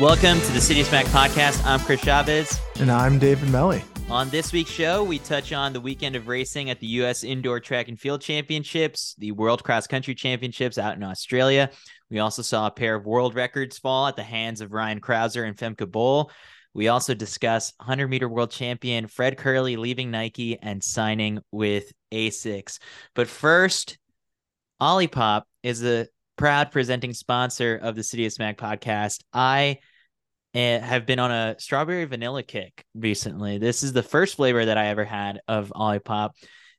Welcome to the Citius Mag podcast. I'm Chris Chavez. And I'm David Melly. On this week's show, we touch on the weekend of racing at the U.S. Indoor Track and Field Championships, the World Cross Country Championships out in Australia. We also saw a pair of world records fall at the hands of Ryan Crouser and Femke Bol. We also discuss 100 meter world champion Fred Kerley leaving Nike and signing with Asics. But first, Olipop is a proud presenting sponsor of the Citius Mag podcast. I eh, have been on a strawberry vanilla kick recently. This is the first flavor that I ever had of Olipop,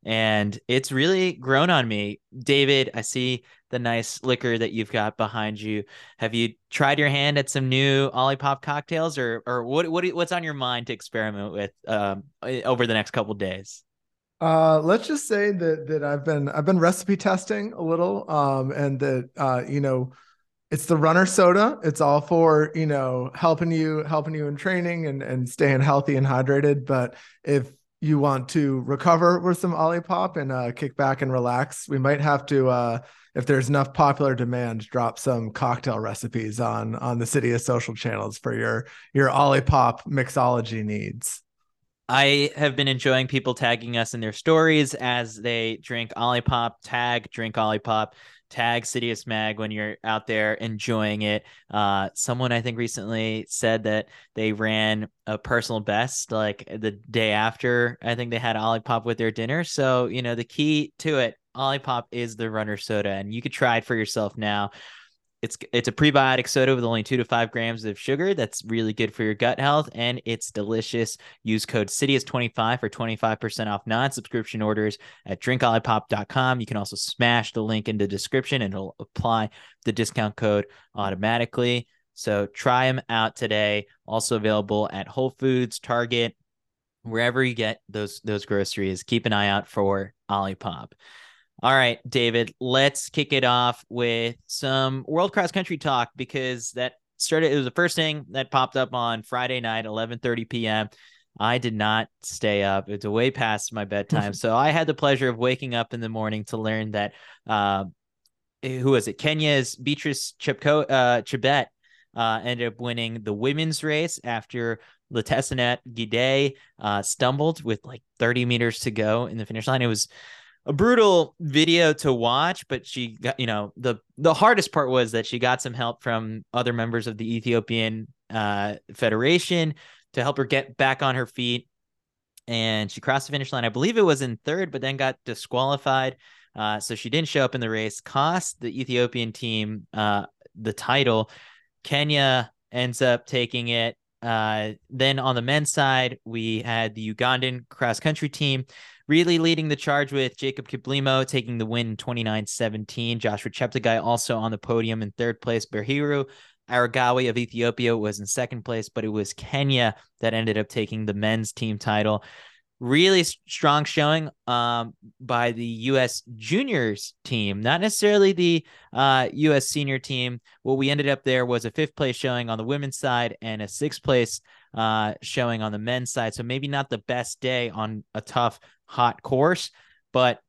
and it's really grown on me. David, I see the nice liquor that you've got behind you. Have you tried your hand at some new Olipop cocktails, or or what what what's on your mind to experiment with um, over the next couple days? Uh, let's just say that that I've been I've been recipe testing a little, um, and that uh, you know it's the runner soda. It's all for, you know, helping you, helping you in training and, and staying healthy and hydrated. But if you want to recover with some Olipop and uh, kick back and relax, we might have to, uh, if there's enough popular demand, drop some cocktail recipes on on the Citius social channels for your your Olipop mixology needs. I have been enjoying people tagging us in their stories as they drink Olipop, tag drink Olipop tag Citius Mag when you're out there enjoying it. Uh, someone I think recently said that they ran a personal best like the day after I think they had Olipop with their dinner. So, you know, the key to it, Olipop is the runner soda, and you could try it for yourself now it's it's a prebiotic soda with only two to five grams of sugar. That's really good for your gut health, and it's delicious. Use code CITIUS25 for 25% off non-subscription orders at drinkolipop.com. You can also smash the link in the description, and it'll apply the discount code automatically. So try them out today. Also available at Whole Foods, Target, wherever you get those those groceries. Keep an eye out for Olipop. All right, David, let's kick it off with some world cross country talk because that started it was the first thing that popped up on Friday night, 11:30 p.m. I did not stay up. It's way past my bedtime. so I had the pleasure of waking up in the morning to learn that uh, who was it? Kenya's Beatrice Chepko uh Chebet uh, ended up winning the women's race after Letesenbet Gidey uh, stumbled with like 30 meters to go in the finish line. It was a brutal video to watch, but she got, you know, the the hardest part was that she got some help from other members of the Ethiopian uh, Federation to help her get back on her feet. And she crossed the finish line. I believe it was in third, but then got disqualified. Uh, so she didn't show up in the race, cost the Ethiopian team uh, the title. Kenya ends up taking it. Uh, then on the men's side, we had the Ugandan cross country team really leading the charge with Jacob Kiplimo taking the win 29-17. Joshua Cheptegei also on the podium in third place. Birhanu Aregawi of Ethiopia was in second place, but it was Kenya that ended up taking the men's team title. Really strong showing um, by the U.S. juniors team, not necessarily the uh, U.S. senior team. What we ended up there was a fifth place showing on the women's side and a sixth place uh, showing on the men's side. So maybe not the best day on a tough hot course, but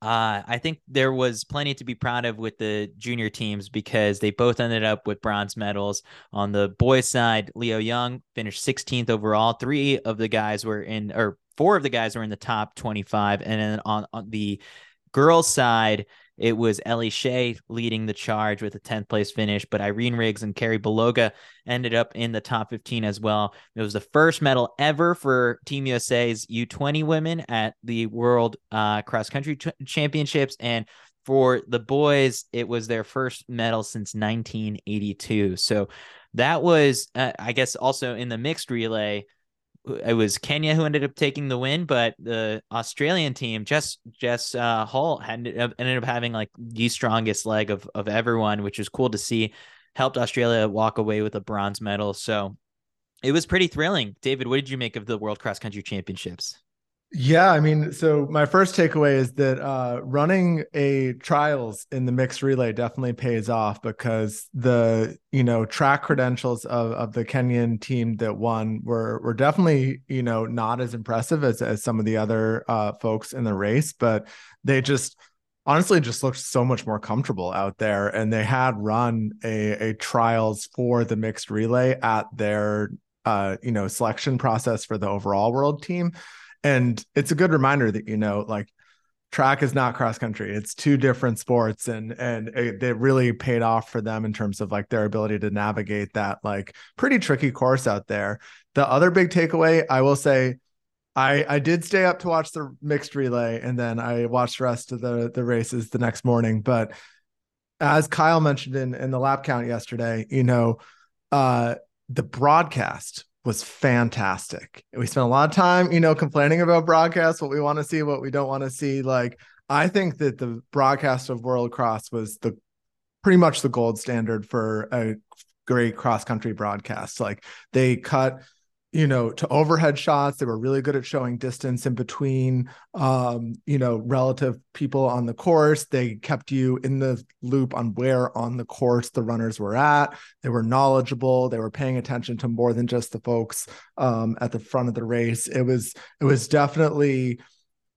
uh, I think there was plenty to be proud of with the junior teams because they both ended up with bronze medals. On the boys' side, Leo Young finished 16th overall. Three of the guys were in, or four of the guys were in the top 25. And then on, on the girls' side, it was Ellie Shea leading the charge with a 10th place finish, but Irene Riggs and Karrie Baloga ended up in the top 15 as well. It was the first medal ever for Team USA's U20 women at the World uh, Cross Country Ch- Championships. And for the boys, it was their first medal since 1982. So that was, uh, I guess, also in the mixed relay it was Kenya who ended up taking the win, but the Australian team, Jess Jess uh, Hull, ended up, ended up having like the strongest leg of of everyone, which was cool to see. Helped Australia walk away with a bronze medal, so it was pretty thrilling. David, what did you make of the World Cross Country Championships? Yeah, I mean, so my first takeaway is that uh, running a trials in the mixed relay definitely pays off because the you know track credentials of, of the Kenyan team that won were were definitely you know not as impressive as as some of the other uh, folks in the race, but they just honestly just looked so much more comfortable out there. And they had run a, a trials for the mixed relay at their uh, you know, selection process for the overall world team. And it's a good reminder that, you know, like track is not cross country it's two different sports and and it, it, really paid off for them in terms of like their ability to navigate that like pretty tricky course out there. The other big takeaway i will say i i did stay up to watch the mixed relay and then i watched the rest of the the races the next morning. But as kyle mentioned in in the lap count yesterday you know uh the broadcast was fantastic. We spent a lot of time, you know, complaining about broadcasts, what we want to see, what we don't want to see. Like, I think that the broadcast of World Cross was the pretty much the gold standard for a great cross country broadcast. Like, they cut you know to overhead shots. They were really good at showing distance in between um you know relative people on the course. They kept you in the loop on where on the course the runners were at. They were knowledgeable. They were paying attention to more than just the folks um at the front of the race. It was it was definitely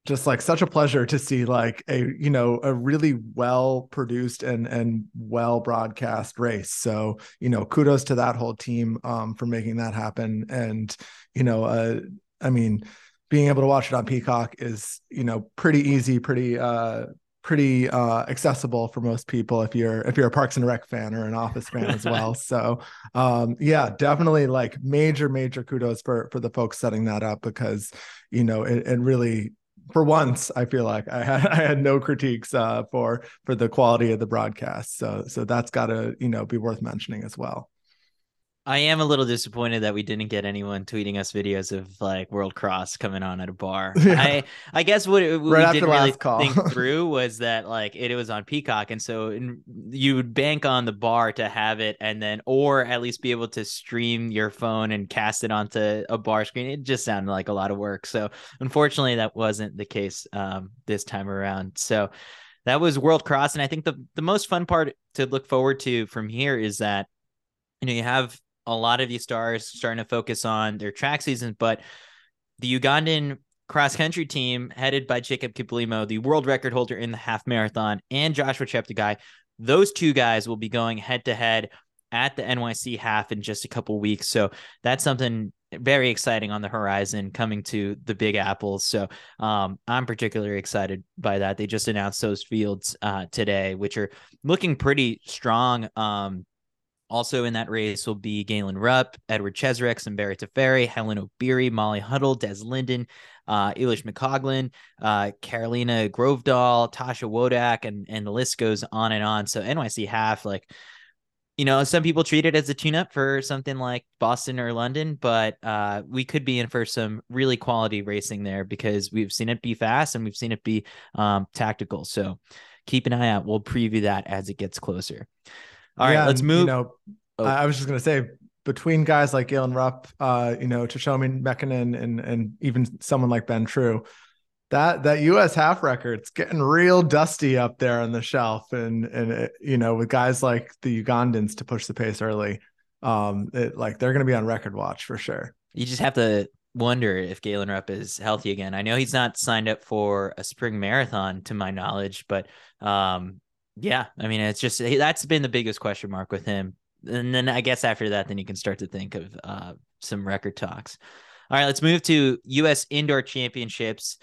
just like such a pleasure to see like a you know a really well produced and and well broadcast race. So you know kudos to that whole team um for making that happen. And you know uh i mean being able to watch it on peacock is you know pretty easy pretty uh pretty uh accessible for most people if you're if you're a parks and rec fan or an office fan as well. So um yeah definitely like major major kudos for for the folks setting that up because you know it, it really for once i feel like i had i had no critiques uh, for for the quality of the broadcast. So so that's got to you know be worth mentioning as well I am a little disappointed that we didn't get anyone tweeting us videos of like World Cross coming on at a bar. Yeah. I I guess what, what right we didn't really think through was that like it, it was on Peacock, and so in, you would bank on the bar to have it, and then or at least be able to stream your phone and cast it onto a bar screen. It just sounded like a lot of work. So unfortunately, that wasn't the case um, this time around. So that was World Cross, and I think the the most fun part to look forward to from here is that you know you have a lot of these stars starting to focus on their track seasons, but the Ugandan cross country team headed by Jacob Kiplimo, the world record holder in the half marathon, and Joshua Cheptegei, those two guys will be going head to head at the NYC half in just a couple weeks. So that's something very exciting on the horizon coming to the Big Apples. So um, I'm particularly excited by that. They just announced those fields uh, today, which are looking pretty strong. Um, also in that race will be Galen Rupp, Edward Cheserek, and Barry Teferi, Helen Obiri, Molly Huddle, Des Linden, uh, Eilish McColgan, uh, Carolina Grøvdal, Tasha Wodak, and and the list goes on and on. So NYC half, like, you know, some people treat it as a tune-up for something like Boston or London, but uh, we could be in for some really quality racing there because we've seen it be fast and we've seen it be um, tactical. So keep an eye out. We'll preview that as it gets closer. All right, yeah, let's move. You know, oh. I was just gonna say between guys like Galen Rupp, uh, you know, Teshome Mekonen and and even someone like Ben True, that that U.S. half record's getting real dusty up there on the shelf, and and it, you know, with guys like the Ugandans to push the pace early, um, it, like they're gonna be on record watch for sure. You just have to wonder if Galen Rupp is healthy again. I know he's not signed up for a spring marathon, to my knowledge, but um, yeah, I mean, it's just that's been the biggest question mark with him. And then I guess after that, then you can start to think of uh, some record talks. All right, let's move to U.S. Indoor Championships.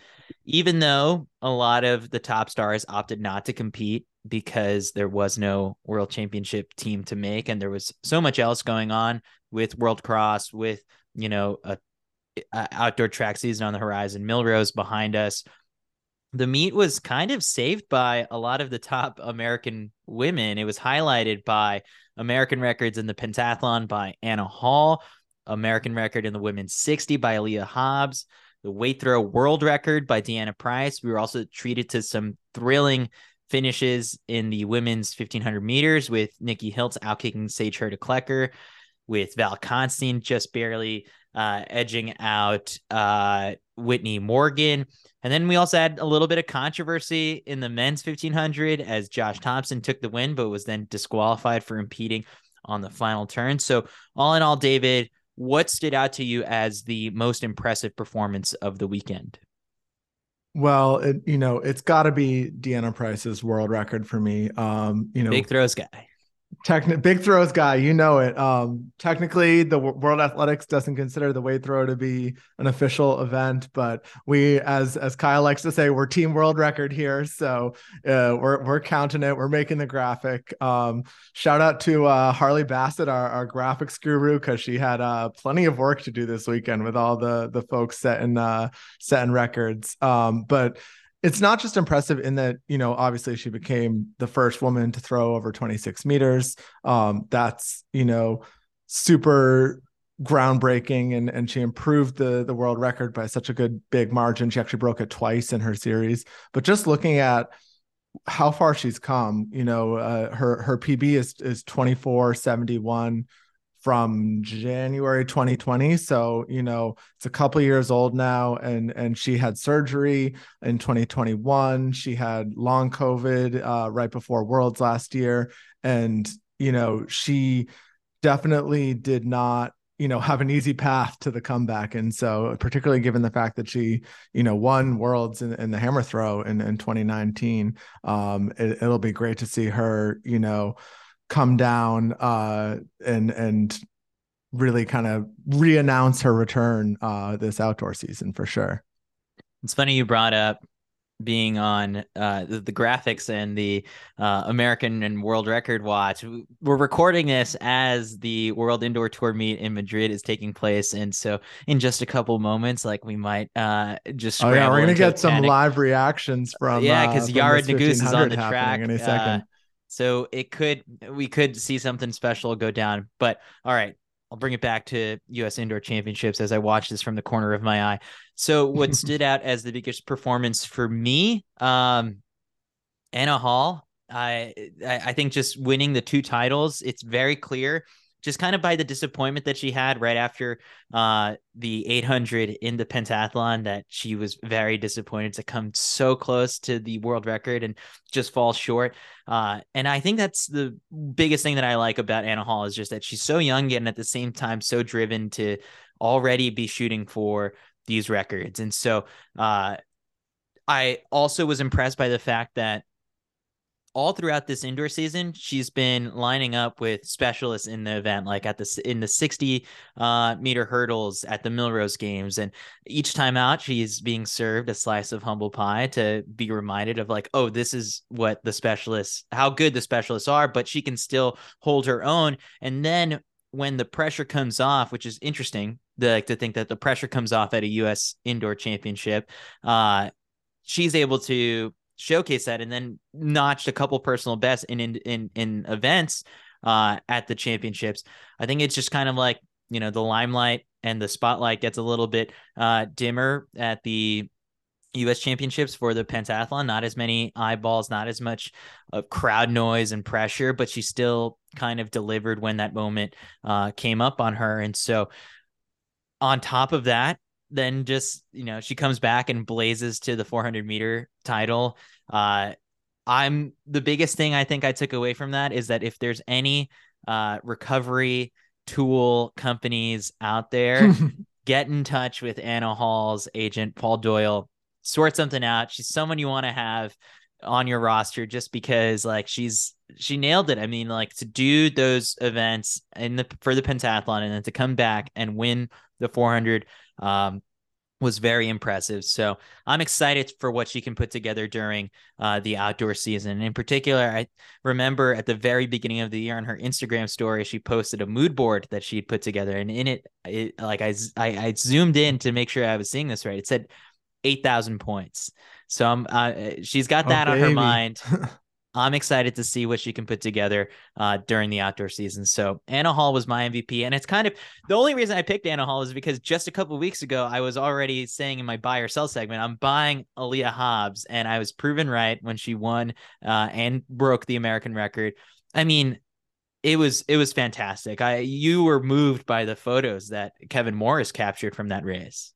Even though a lot of the top stars opted not to compete because there was no World Championship team to make, and there was so much else going on with World Cross, with you know a, a outdoor track season on the horizon, Millrose behind us the meet was kind of saved by a lot of the top American women. It was highlighted by American records in the pentathlon by Anna Hall, American record in the women's 60 by Aleia Hobbs, the weight throw world record by Deanna Price. We were also treated to some thrilling finishes in the women's 1500 meters with Nikki Hiltz outkicking Sage Hurta-Klecker, with Val Constien just barely uh, edging out uh, Whitney Morgan. And then we also had a little bit of controversy in the men's 1500 as Josh Thompson took the win, but was then disqualified for impeding on the final turn. So, all in all, David, what stood out to you as the most impressive performance of the weekend? Well, it, you know, it's got to be Deanna Price's world record for me. Um, you know, big throws guy. Techni- big throws guy, you know it. Um, technically, the World Athletics doesn't consider the weight throw to be an official event, but we, as as Kyle likes to say, we're team world record here, so uh, we're we're counting it. We're making the graphic. Um, shout out to uh, Harley Bassett, our, our graphics guru, because she had uh, plenty of work to do this weekend with all the the folks setting uh, setting records. Um, but it's not just impressive in that you know obviously she became the first woman to throw over 26 meters. Um that's you know super groundbreaking and and she improved the the world record by such a good big margin. She actually broke it twice in her series. But just looking at how far she's come you know uh, her her pb is is 24 71 from January 2020. So, you know, it's a couple years old now and and she had surgery in 2021. She had long COVID uh, right before Worlds last year and you know, she definitely did not you know have an easy path to the comeback and so particularly given the fact that she you know won worlds in, in the hammer throw in, in 2019 um it, it'll be great to see her you know come down uh, and and really kind of re-announce her return uh, this outdoor season for sure. It's funny you brought up being on uh, the, the, graphics and the uh, American and World Record Watch. We're recording this as the World Indoor Tour meet in Madrid is taking place, and so in just a couple moments, like we might uh, just oh yeah, we're gonna get some live reactions from yeah, because uh, Yared Nuguse is on the track any second. So it could we could see something special go down. But all right, I'll bring it back to US Indoor Championships as I watch this from the corner of my eye. So what stood out as the biggest performance for me, um, Anna Hall, I I think just winning the two titles, it's very clear just kind of by the disappointment that she had right after uh, the 800 in the pentathlon that she was very disappointed to come so close to the world record and just fall short. Uh, and i think that's the biggest thing that i like about anna hall is just that she's so young and at the same time so driven to already be shooting for these records. And so uh, i also was impressed by the fact that all throughout this indoor season, she's been lining up with specialists in the event, like at the in the 60 uh, meter hurdles at the Millrose Games. And each time out, she's being served a slice of humble pie to be reminded of like, oh, this is what the specialists, how good the specialists are, but she can still hold her own. And then when the pressure comes off, which is interesting, the, to think that the pressure comes off at a U.S. indoor championship, uh, she's able to showcase that and then notched a couple personal bests in in in, in events uh, at the championships. I think it's just kind of like you know the limelight and the spotlight gets a little bit uh, dimmer at the U.S. championships for the pentathlon. Not as many eyeballs, not as much of crowd noise and pressure, but she still kind of delivered when that moment uh, came up on her. And so, on top of that, then just you know she comes back and blazes to the 400 meter title. Uh i'm the biggest thing i think i took away from that is that if there's any uh recovery tool companies out there get in touch with anna hall's agent paul doyle. Sort something out. She's someone you want to have on your roster just because like she's she nailed it. I mean, like to do those events in the for the pentathlon and then to come back and win the 400 um, was very impressive. So I'm excited for what she can put together during uh, the outdoor season. In particular, I remember at the very beginning of the year on her Instagram story, she posted a mood board that she'd put together, and in it, it like I, I, I zoomed in to make sure I was seeing this right. It said eight thousand points. So I'm, uh, she's got oh, that oh, on her mind. I'm excited to see what she can put together uh, during the outdoor season. So Anna Hall was my MVP, and it's kind of the only reason I picked Anna Hall is because just a couple weeks ago I was already saying in my buy or sell segment I'm buying Aleia Hobbs, and I was proven right when she won uh, and broke the American record. I mean, it was it was fantastic. I you were moved by the photos that Kevin Morris captured from that race.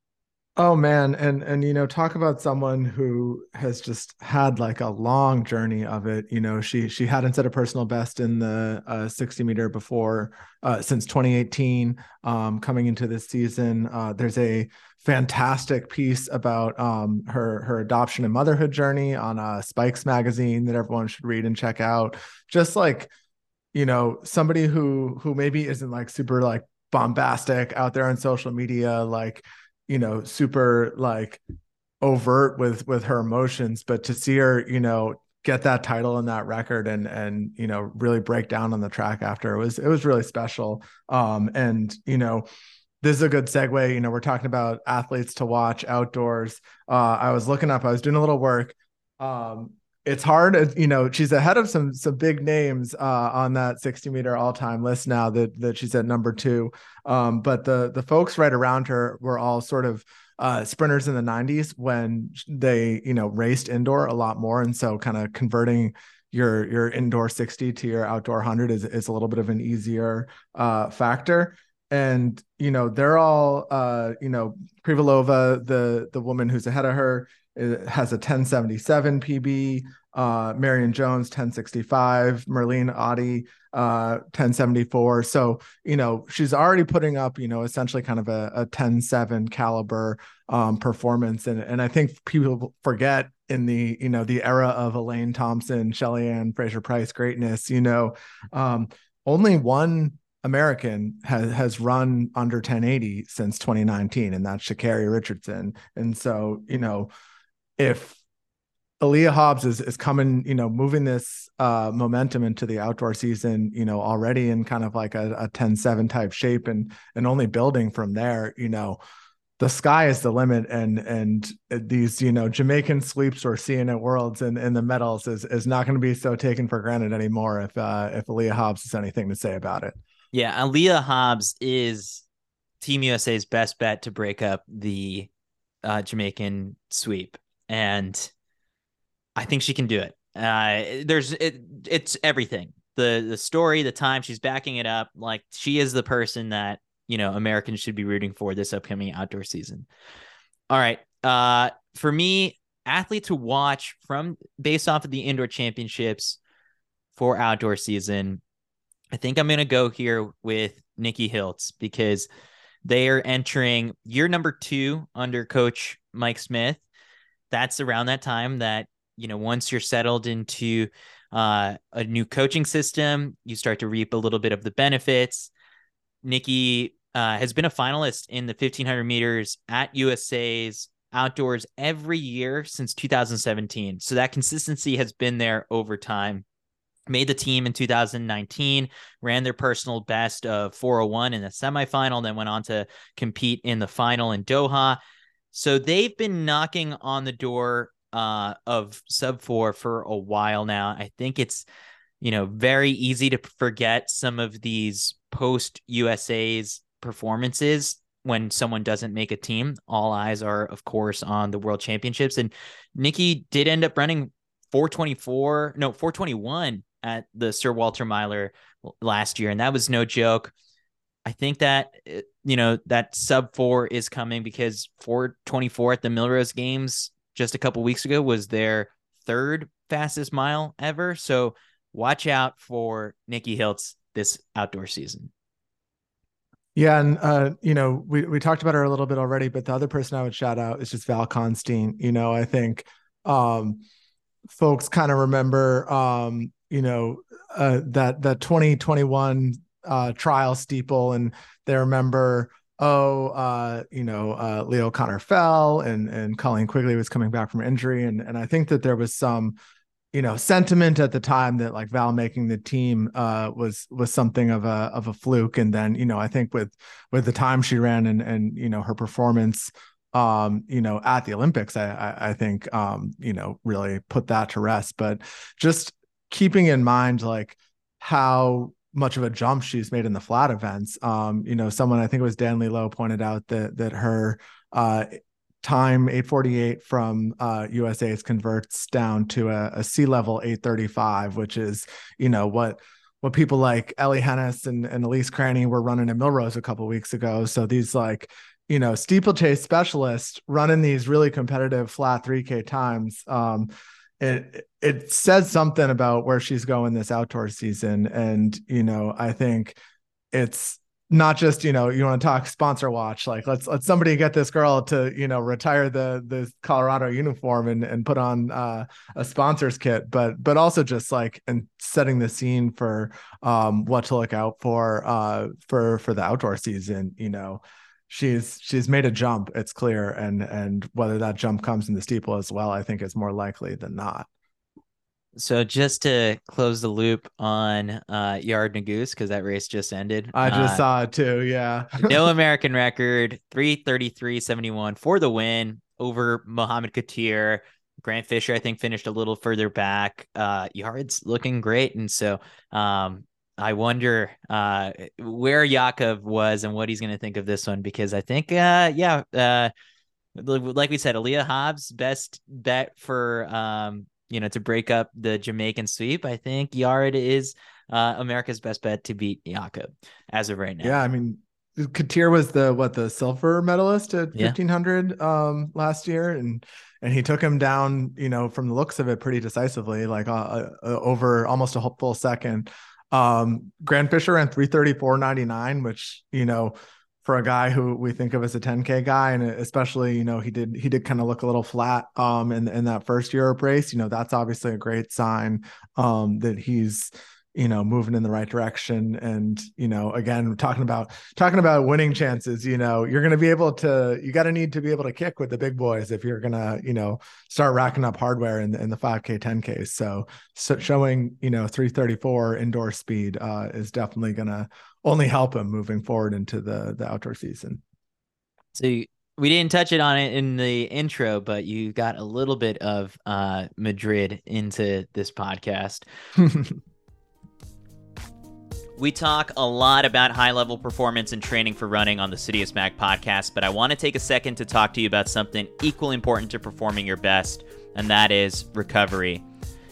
Oh man, and and you know, talk about someone who has just had like a long journey of it. You know, she she hadn't set a personal best in the uh, 60 meter before uh, since 2018. Um, coming into this season, uh, there's a fantastic piece about um, her her adoption and motherhood journey on uh, Spikes magazine that everyone should read and check out. Just like you know, somebody who who maybe isn't like super like bombastic out there on social media, like you know super like overt with with her emotions but to see her you know get that title and that record and and you know really break down on the track after it was it was really special. Um and you know this is a good segue you know we're talking about athletes to watch outdoors. Uh i was looking up i was doing a little work. Um it's hard you know she's ahead of some some big names uh, on that 60 meter all-time list now that that she's at number two. Um, but the the folks right around her were all sort of uh, sprinters in the 90s when they you know raced indoor a lot more. And so kind of converting your your indoor 60 to your outdoor 100 is, is a little bit of an easier uh, factor. And you know they're all uh, you know Privalova the the woman who's ahead of her it has a 1077 PB. Uh, Marion Jones 1065, Merlene Ottey uh 1074. So, you know, she's already putting up, you know, essentially kind of a, a 10-7 caliber um performance. And and I think people forget in the, you know, the era of Elaine Thompson, Shelly Ann Fraser Pryce greatness, you know, um, only one American has has run under 1080 since 2019, and that's Sha'Carri Richardson. And so, you know, if Aleia Hobbs is is coming, you know, moving this uh, momentum into the outdoor season, you know, already in kind of like a, a 10-7 type shape and and only building from there, you know, the sky is the limit and and these, you know, Jamaican sweeps or seeing at worlds and, and the medals is is not going to be so taken for granted anymore if uh if Aleia Hobbs has anything to say about it. Yeah, Aleia Hobbs is Team USA's best bet to break up the uh, Jamaican sweep and I think she can do it. Uh, there's it, it's everything. The the story, the time she's backing it up. Like she is the person that you know Americans should be rooting for this upcoming outdoor season. All right. Uh, for me, athlete to watch from based off of the indoor championships for outdoor season. I think I'm gonna go here with Nikki Hiltz because they are entering year number two under coach Mike Smith that's around that time that you know once you're settled into uh, a new coaching system, you start to reap a little bit of the benefits. Nikki uh, has been a finalist in the 1500 meters at USA's outdoors every year since 2017. So that consistency has been there over time. Made the team in 2019, ran their personal best of 401 in the semifinal, then went on to compete in the final in Doha. So they've been knocking on the door uh, of sub four for a while now. I think it's, you know, very easy to forget some of these post USA's performances when someone doesn't make a team. All eyes are, of course, on the world championships. And Nikki did end up running 424, no, 421 at the Sir Walter Miler last year. And that was no joke. I think that uh, you know that sub four is coming because 424 at the Millrose games just a couple weeks ago was their third fastest mile ever. So watch out for Nikki Hiltz this outdoor season. Yeah, and uh, you know, we we talked about her a little bit already, but the other person I would shout out is just Val Constien. You know, I think um folks kind of remember um, you know, uh that that 2021 uh, trial steeple, and they remember, oh, uh, you know, uh, Leah O'Connor fell, and and Colleen Quigley was coming back from injury, and and I think that there was some, you know, sentiment at the time that like Val making the team uh, was was something of a of a fluke, and then you know, I think with with the time she ran and and you know her performance um you know at the olympics i i, I think um you know really put that to rest. But just keeping in mind like how much of a jump she's made in the flat events. Um, you know, someone I think it was Dan Lowe pointed out that that her uh, time 848 from uh, USA's converts down to a, a sea level 835, which is you know what what people like Ellie Hennis and, and Elise Cranny were running at Millrose a couple weeks ago. So these like you know, steeplechase specialist running these really competitive flat 3K times. Um, it it says something about where she's going this outdoor season. And, you know, I think it's not just you know you want to talk sponsor watch like let's let somebody get this girl to you know retire the the colorado uniform and and put on uh, a sponsors kit but but also just like and setting the scene for um what to look out for uh for for the outdoor season you know she's she's made a jump it's clear and and whether that jump comes in the steeple as well i think is more likely than not so just to close the loop on uh Yared Nuguse, because that race just ended. I just uh, saw it too. Yeah. no American record, 333.71 for the win over Mohamed Katir. Grant Fisher, I think, finished a little further back. Uh Yared's looking great. And so um I wonder uh where Yakov was and what he's gonna think of this one because I think uh yeah, uh like we said, Aleia Hobbs best bet for um you know, to break up the Jamaican sweep, I think Yared is uh, America's best bet to beat Yakov as of right now. Yeah, I mean, Katir was the what the silver medalist at yeah. 1500 um, last year, and and he took him down, you know, from the looks of it, pretty decisively, like uh, uh, over almost a full second. Um, Grant Fisher ran 334.99, which you know for a guy who we think of as a 10k guy and especially you know he did he did kind of look a little flat um in in that first Europe race you know that's obviously a great sign um that he's you know moving in the right direction. And you know again talking about talking about winning chances you know you're going to be able to you got to need to be able to kick with the big boys if you're going to you know start racking up hardware in the, in the 5k 10k so, so showing you know 334 indoor speed uh, is definitely going to only help him moving forward into the the outdoor season. So you, we didn't touch it on it in the intro, but you got a little bit of uh, Madrid into this podcast. We talk a lot about high level performance and training for running on the Citius Mag podcast, but I want to take a second to talk to you about something equally important to performing your best, and that is recovery.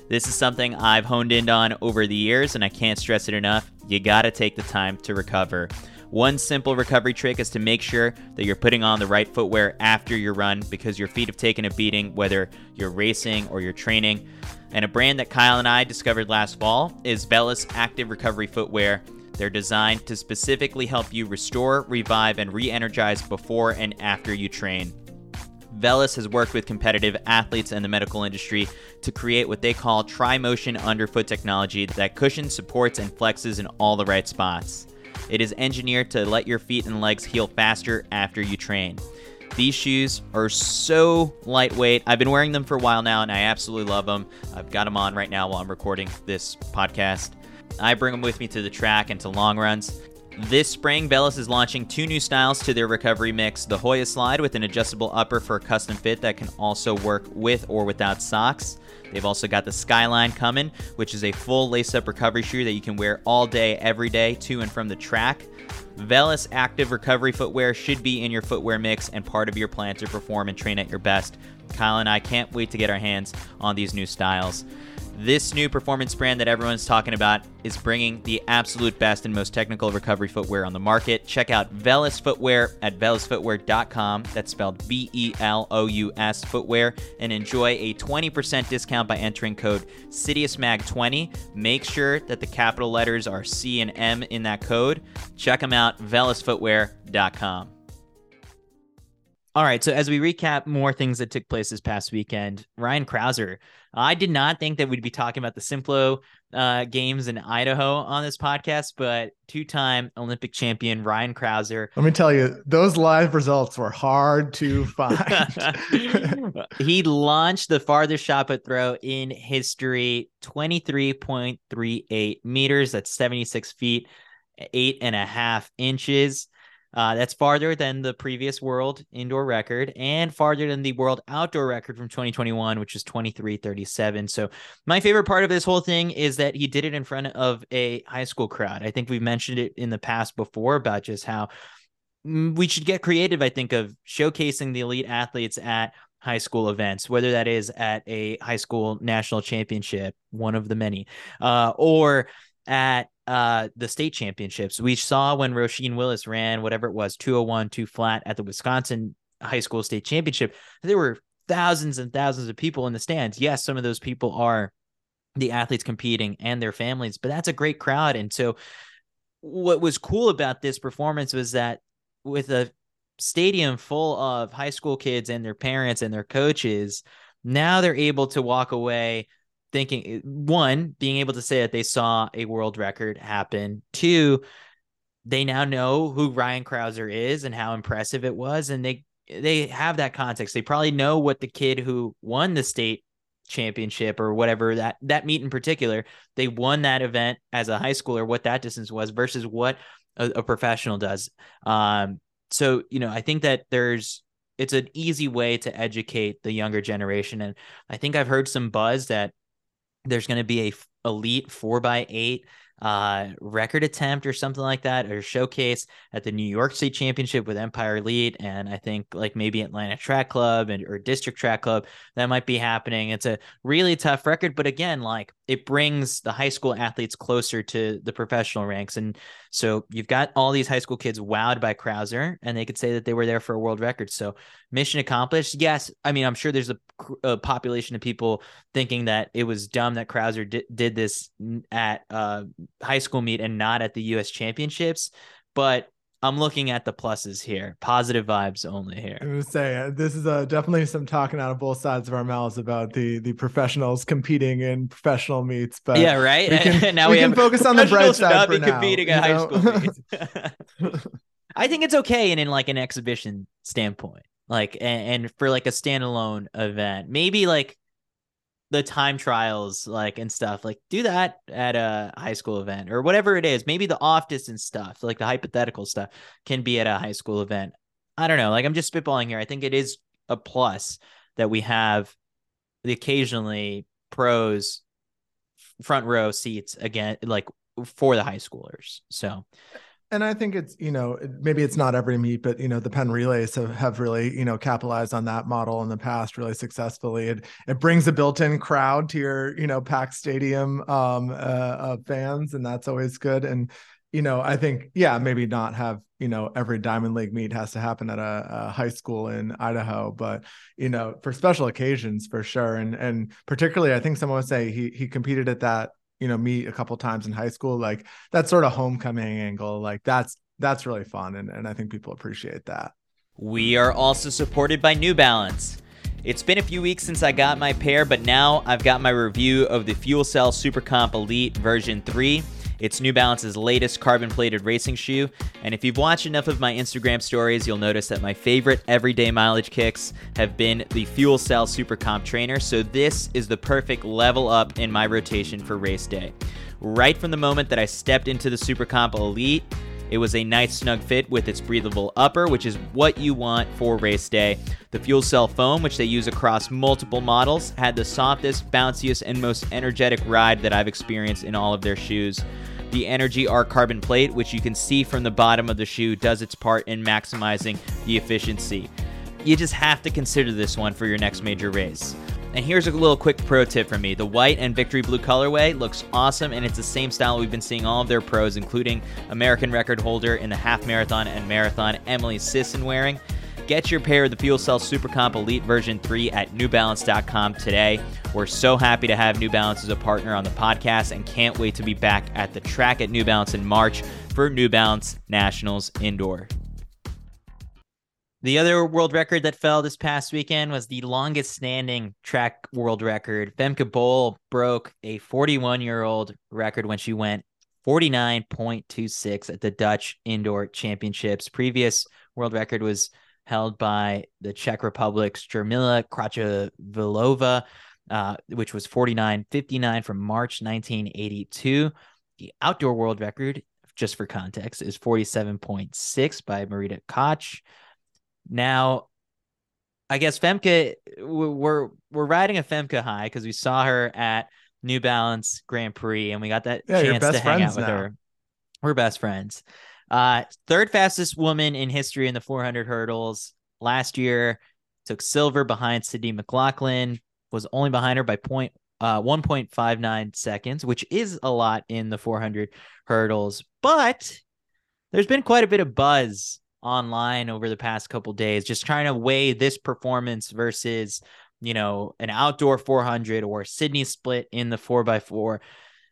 This is something I've honed in on over the years, and I can't stress it enough. You got to take the time to recover. One simple recovery trick is to make sure that you're putting on the right footwear after your run because your feet have taken a beating, whether you're racing or you're training. And a brand that Kyle and I discovered last fall is Velous Active Recovery Footwear. They're designed to specifically help you restore, revive, and re energize before and after you train. Velous has worked with competitive athletes and the medical industry to create what they call tri-motion underfoot technology that cushions, supports, and flexes in all the right spots. It is engineered to let your feet and legs heal faster after you train. These shoes are so lightweight. I've been wearing them for a while now and I absolutely love them. I've got them on right now while I'm recording this podcast. I bring them with me to the track and to long runs. This spring, Velous is launching two new styles to their recovery mix the Hoya Slide with an adjustable upper for a custom fit that can also work with or without socks. They've also got the Skyline coming, which is a full lace up recovery shoe that you can wear all day, every day, to and from the track. Velous Active Recovery Footwear should be in your footwear mix and part of your plan to perform and train at your best. Kyle and I can't wait to get our hands on these new styles. This new performance brand that everyone's talking about is bringing the absolute best and most technical recovery footwear on the market. Check out Velous Footwear at velousfootwear.com. That's spelled V E L O U S footwear and enjoy a 20% discount by entering code CitiusMag20. Make sure that the capital letters are C and M in that code. Check them out, velousfootwear.com. All right. So as we recap more things that took place this past weekend, Ryan Crouser. I did not think that we'd be talking about the Simplot uh, games in Idaho on this podcast, but two-time Olympic champion Ryan Crouser. Let me tell you, those live results were hard to find. he launched the farthest shot put throw in history, 23.38 meters. That's 76 feet, eight and a half inches. Uh, that's farther than the previous world indoor record and farther than the world outdoor record from 2021, which is 2337. So, my favorite part of this whole thing is that he did it in front of a high school crowd. I think we've mentioned it in the past before about just how mm, we should get creative, I think, of showcasing the elite athletes at high school events, whether that is at a high school national championship, one of the many, uh, or at uh, the state championships. We saw when Roisin Willis ran whatever it was, 201, two flat at the Wisconsin high school state championship. There were thousands and thousands of people in the stands. Yes, some of those people are the athletes competing and their families, but that's a great crowd. And so, what was cool about this performance was that with a stadium full of high school kids and their parents and their coaches, now they're able to walk away thinking one, being able to say that they saw a world record happen, two, they now know who Ryan Crouser is and how impressive it was. And they they have that context. They probably know what the kid who won the state championship or whatever that that meet in particular they won that event as a high schooler what that distance was versus what a, a professional does um so you know i think that there's it's an easy way to educate the younger generation and i think i've heard some buzz that there's going to be a elite four by eight uh, record attempt or something like that, or showcase at the New York State Championship with Empire Elite, and I think like maybe Atlanta Track Club and or District Track Club that might be happening. It's a really tough record, but again, like it brings the high school athletes closer to the professional ranks, and so you've got all these high school kids wowed by Crouser, and they could say that they were there for a world record. So mission accomplished. Yes, I mean I'm sure there's a, a population of people thinking that it was dumb that Crouser did, did this at uh, high school meet and not at the U.S. Championships, but I'm looking at the pluses here. Positive vibes only here. I was say uh, this is uh, definitely some talking out of both sides of our mouths about the the professionals competing in professional meets. But yeah, right. We can, now we, we can focus on the bright side for be now, competing at high school. I think it's okay, and in like an exhibition standpoint, like and, and for like a standalone event, maybe like the time trials like and stuff like do that at a high school event or whatever it is. Maybe the off distance stuff like the hypothetical stuff can be at a high school event. I don't know like i'm just spitballing here. I think it is a plus that we have the occasionally pros front row seats again like for the high schoolers. So and I think it's, you know, maybe it's not every meet, but, you know, the Penn Relays have, have really, you know, capitalized on that model in the past really successfully. It, it brings a built in crowd to your, you know, packed stadium um, uh, of fans, and that's always good. And, you know, I think, yeah, maybe not have, you know, every Diamond League meet has to happen at a, a high school in Idaho, but, you know, for special occasions for sure. And, and particularly, I think someone would say he, he competed at that you know meet a couple times in high school like that sort of homecoming angle like that's that's really fun and, and i think people appreciate that we are also supported by new balance it's been a few weeks since I got my pair, but now I've got my review of the FuelCell Super Comp Elite version 3. It's New Balance's latest carbon plated racing shoe. And if you've watched enough of my Instagram stories, you'll notice that my favorite everyday mileage kicks have been the FuelCell Super Comp Trainer. So this is the perfect level up in my rotation for race day. Right from the moment that I stepped into the Super Comp Elite, it was a nice snug fit with its breathable upper, which is what you want for race day. The fuel cell foam, which they use across multiple models, had the softest, bounciest, and most energetic ride that I've experienced in all of their shoes. The Energy Arc carbon plate, which you can see from the bottom of the shoe, does its part in maximizing the efficiency. You just have to consider this one for your next major race. And here's a little quick pro tip from me. The white and victory blue colorway looks awesome, and it's the same style we've been seeing all of their pros, including American record holder in the half marathon and marathon, Emily Sisson, wearing. Get your pair of the Fuel Cell Super Comp Elite version 3 at newbalance.com today. We're so happy to have New Balance as a partner on the podcast and can't wait to be back at the track at New Balance in March for New Balance Nationals Indoor. The other world record that fell this past weekend was the longest standing track world record. Femke Bol broke a 41 year old record when she went 49.26 at the Dutch Indoor Championships. Previous world record was held by the Czech Republic's Jarmila Kratochvílová, uh, which was 49.59 from March 1982. The outdoor world record, just for context, is 47.6 by Marita Koch. Now, I guess Femke, we're we're riding a Femke high because we saw her at New Balance Grand Prix and we got that yeah, chance to hang out with now. her. We're best friends. Uh, third fastest woman in history in the 400 hurdles last year. Took silver behind Sydney McLaughlin. Was only behind her by point uh, 1.59 seconds, which is a lot in the 400 hurdles. But there's been quite a bit of buzz online over the past couple days, just trying to weigh this performance versus, you know, an outdoor 400 or Sydney split in the 4x4.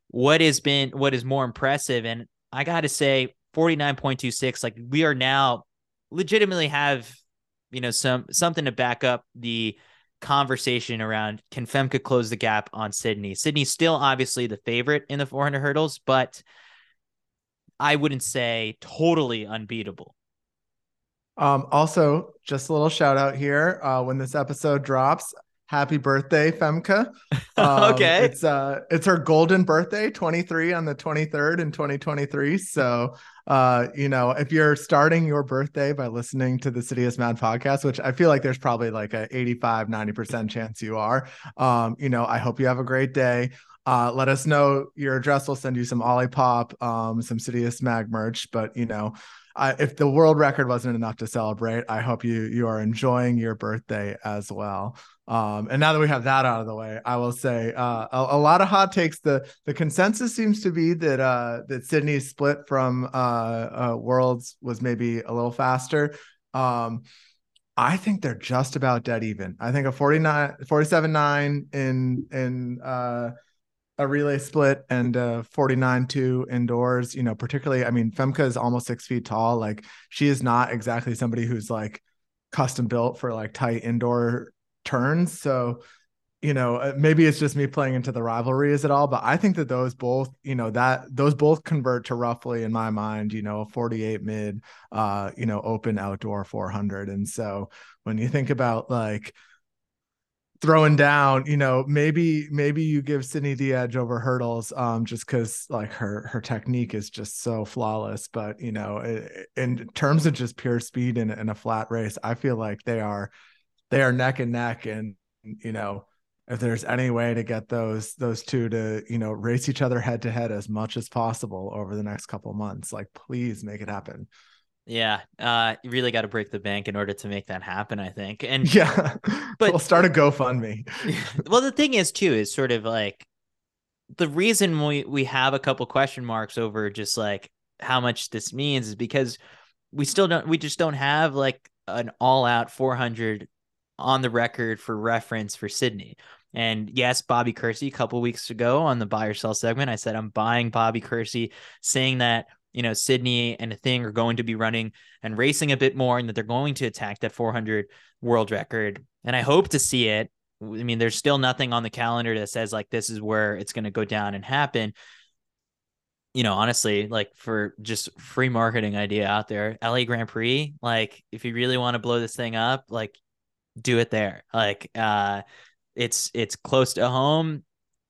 What has been what is more impressive? And I got to say, 49.26, like we are now legitimately have, you know, some something to back up the conversation around can Femke close the gap on Sydney? Sydney's still obviously the favorite in the 400 hurdles, but I wouldn't say totally unbeatable. Um, also, just a little shout out here. Uh, when this episode drops, happy birthday, Femke. Um, okay. It's uh it's her golden birthday, 23 on the 23rd in 2023. So uh, you know, if you're starting your birthday by listening to the Citius Mag podcast, which I feel like there's probably like a 85, 90% chance you are, um, you know, I hope you have a great day. Uh, let us know your address. We'll send you some Olipop, um, some Citius Mag merch. But you know, if the world record wasn't enough to celebrate, I hope you you are enjoying your birthday as well. Um, and now that we have that out of the way, I will say uh, a, a, lot of hot takes. The the consensus seems to be that uh, that Sydney's split from uh, uh Worlds was maybe a little faster. Um, I think they're just about dead even. I think a 49 47 9 in in uh a relay split and uh 49 2 indoors you know particularly i mean femke is almost six feet tall like she is not exactly somebody who's like custom built for like tight indoor turns so you know uh, maybe it's just me playing into the rivalries at all but i think that those both you know that those both convert to roughly in my mind you know a 48 mid uh you know open outdoor 400 and so when you think about like throwing down, you know, maybe maybe you give Sydney the edge over hurdles, um, just because like her her technique is just so flawless. But you know, in terms of just pure speed in, in a flat race, I feel like they are they are neck and neck, and you know. If there's any way to get those those two to you know race each other head to head as much as possible over the next couple months, like please make it happen. Yeah, uh, you really got to break the bank in order to make that happen. I think, and yeah, but we'll start a GoFundMe. well, the thing is, too, is sort of like the reason we we have a couple question marks over just like how much this means is because we still don't, we just don't have like an all out 400 on the record for reference for Sydney. And yes, Bobby Kersee, a couple weeks ago on the buy or sell segment, I said I'm buying Bobby Kersee, saying that you know, Sydney and Athing are going to be running and racing a bit more and that they're going to attack that 400 world record. And I hope to see it. I mean, there's still nothing on the calendar that says like this is where it's going to go down and happen. You know, honestly, like for just free marketing idea out there, LA Grand Prix, like if you really want to blow this thing up, like do it there. Like uh it's it's close to home.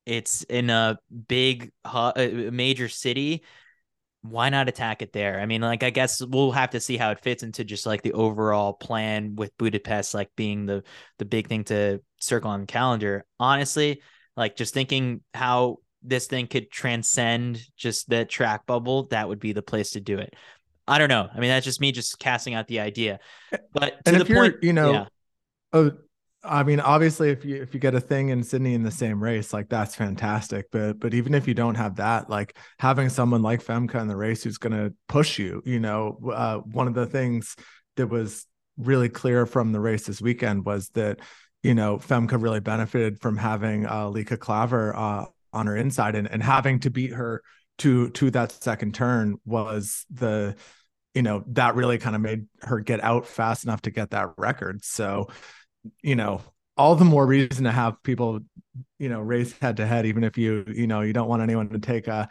It's in a big major city why not attack it there? I mean, like I guess we'll have to see how it fits into just like the overall plan with Budapest like being the the big thing to circle on the calendar. Honestly, like just thinking how this thing could transcend just the track bubble, that would be the place to do it. I don't know. I mean, that's just me just casting out the idea. But to and the point, you know, yeah. Oh, I mean, obviously, if you if you get Athing in Sydney in the same race, like that's fantastic. But but even if you don't have that, like having someone like Femke in the race who's going to push you, you know, uh, one of the things that was really clear from the race this weekend was that you know Femke really benefited from having uh, Lieke Klaver uh, on her inside and and having to beat her to to that second turn was the you know that really kind of made her get out fast enough to get that record. So you know, all the more reason to have people, you know, race head to head, even if you, you know, you don't want anyone to take a,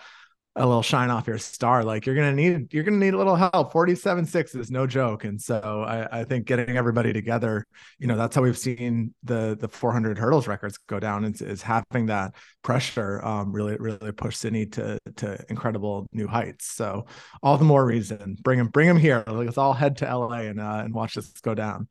a little shine off your star. Like you're gonna need you're gonna need a little help. 47 6 is no joke. And so I, I think getting everybody together, you know, that's how we've seen the the 400 hurdles records go down is, is having that pressure um really really push Sydney to to incredible new heights. So all the more reason bring him bring him here. Let's all head to LA and uh, and watch this go down.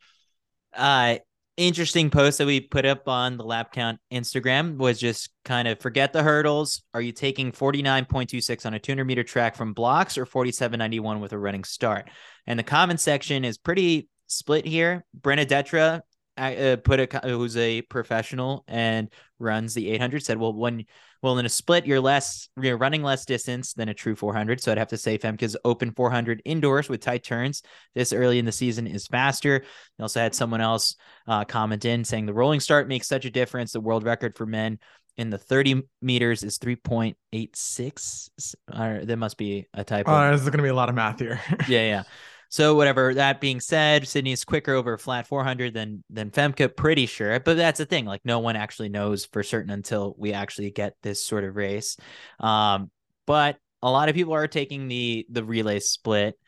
Uh interesting post that we put up on the lap count Instagram was just kind of forget the hurdles. Are you taking 49.26 on a 200 meter track from blocks or 47.91 with a running start? And the comment section is pretty split here. Brenna Detra uh, put a who's a professional and runs the 800 said, well, when well in a split, you're less you're running less distance than a true 400. So I'd have to say Femke's open 400 indoors with tight turns this early in the season is faster. Also had someone else uh, comment in saying the rolling start makes such a difference. The world record for men in the 30 meters is 3.86. Uh, there must be a typo. Oh, there's going to be a lot of math here. yeah, yeah. So whatever. That being said, Sydney's quicker over flat 400 than than Femke. Pretty sure, but that's the thing. Like no one actually knows for certain until we actually get this sort of race. Um, but a lot of people are taking the the relay split.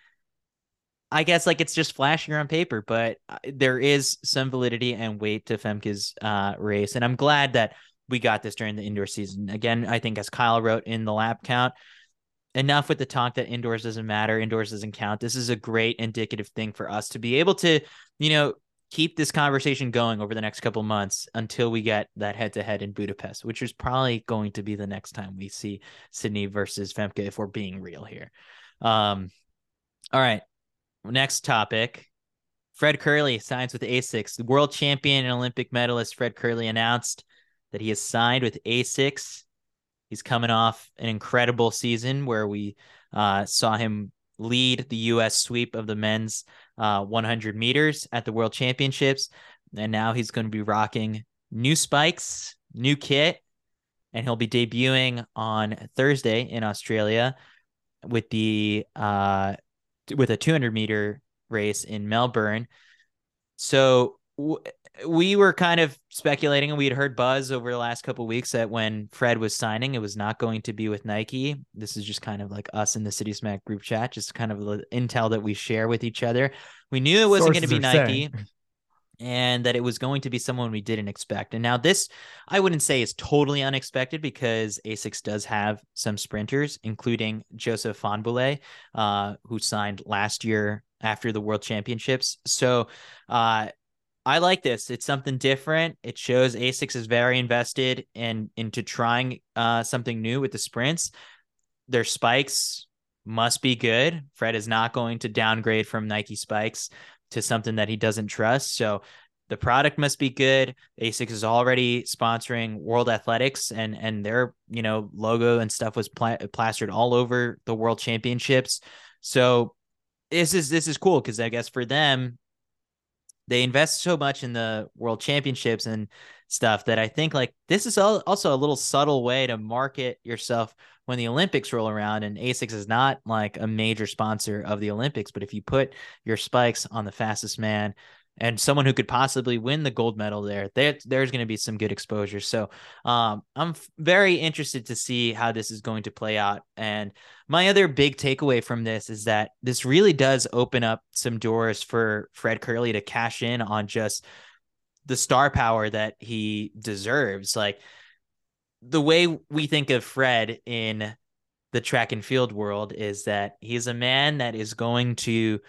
I guess like it's just flashier on paper, but uh, there is some validity and weight to Femke's uh, race, and I'm glad that we got this during the indoor season. Again, I think as Kyle wrote in the lap count, enough with the talk that indoors doesn't matter, indoors doesn't count. This is a great indicative thing for us to be able to, you know, keep this conversation going over the next couple months until we get that head to head in Budapest, which is probably going to be the next time we see Sydney versus Femke if we're being real here. Um, all right. Next topic. Fred Kerley signs with ASICS. The world champion and Olympic medalist Fred Kerley announced that he has signed with ASICS He's coming off an incredible season where we uh, saw him lead the U.S. sweep of the men's uh, 100 meters at the World Championships. And now he's going to be rocking new spikes, new kit, and he'll be debuting on Thursday in Australia with the uh, with a 200 meter race in Melbourne. So we were kind of speculating and we had heard buzz over the last couple weeks that when Fred was signing, it was not going to be with Nike. This is just kind of like us in the Citius Mag group chat, just kind of the intel that we share with each other. We knew it wasn't going to be Nike. Saying. And that it was going to be someone we didn't expect. And now, this I wouldn't say is totally unexpected because ASICS does have some sprinters, including Joseph Fahnbulleh, uh, who signed last year after the World Championships. So, uh, I like this. It's something different. It shows ASICS is very invested in into trying uh, something new with the sprints. Their spikes must be good. Fred is not going to downgrade from Nike spikes to something that he doesn't trust. So the product must be good. ASICS is already sponsoring World Athletics, and and their you know logo and stuff was pla- plastered all over the World Championships. So this is this is cool because I guess for them they invest so much in the world championships and stuff that I think like this is also a little subtle way to market yourself when the Olympics roll around. And ASICS is not like a major sponsor of the Olympics, but if you put your spikes on the fastest man and someone who could possibly win the gold medal there, there there's going to be some good exposure. So um, I'm f- very interested to see how this is going to play out. And my other big takeaway from this is that this really does open up some doors for Fred Kerley to cash in on just the star power that he deserves. Like the way we think of Fred in the track and field world is that he's a man that is going to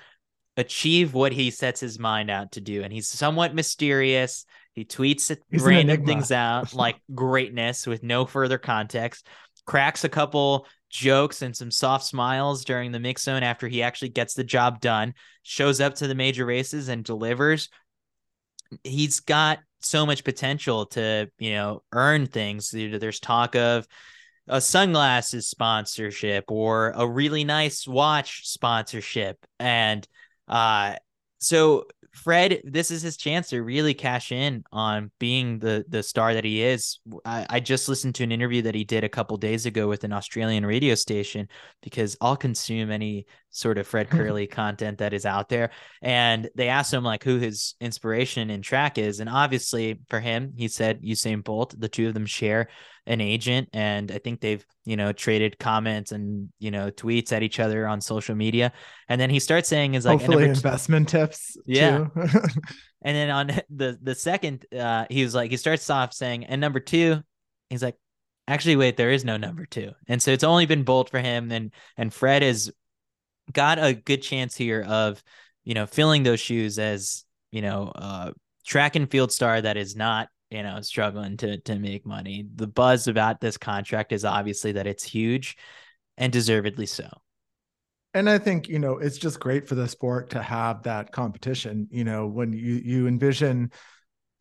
achieve what he sets his mind out to do. And he's somewhat mysterious. He tweets he's random things out like greatness with no further context, cracks a couple jokes and some soft smiles during the mix zone after he actually gets the job done, shows up to the major races and delivers. He's got so much potential to, you know, earn things. There's talk of a sunglasses sponsorship or a really nice watch sponsorship. And uh, so Fred, this is his chance to really cash in on being the the star that he is. I, I, just listened to an interview that he did a couple days ago with an Australian radio station because I'll consume any sort of Fred Kerley content that is out there. And they asked him like who his inspiration in track is, and obviously for him, he said Usain Bolt. The two of them share an agent. And i think they've you know traded comments and you know tweets at each other on social media. And then he starts saying is like hopefully investment tips yeah. and then on the the second uh he was like he starts off saying and number two he's like actually wait there is no number two. And so it's only been bolt for him and and fred has got a good chance here of you know filling those shoes as you know uh track and field star that is not you know, struggling to to make money. The buzz about this contract is obviously that it's huge and deservedly so. And I think, you know, it's just great for the sport to have that competition. You know, when you you envision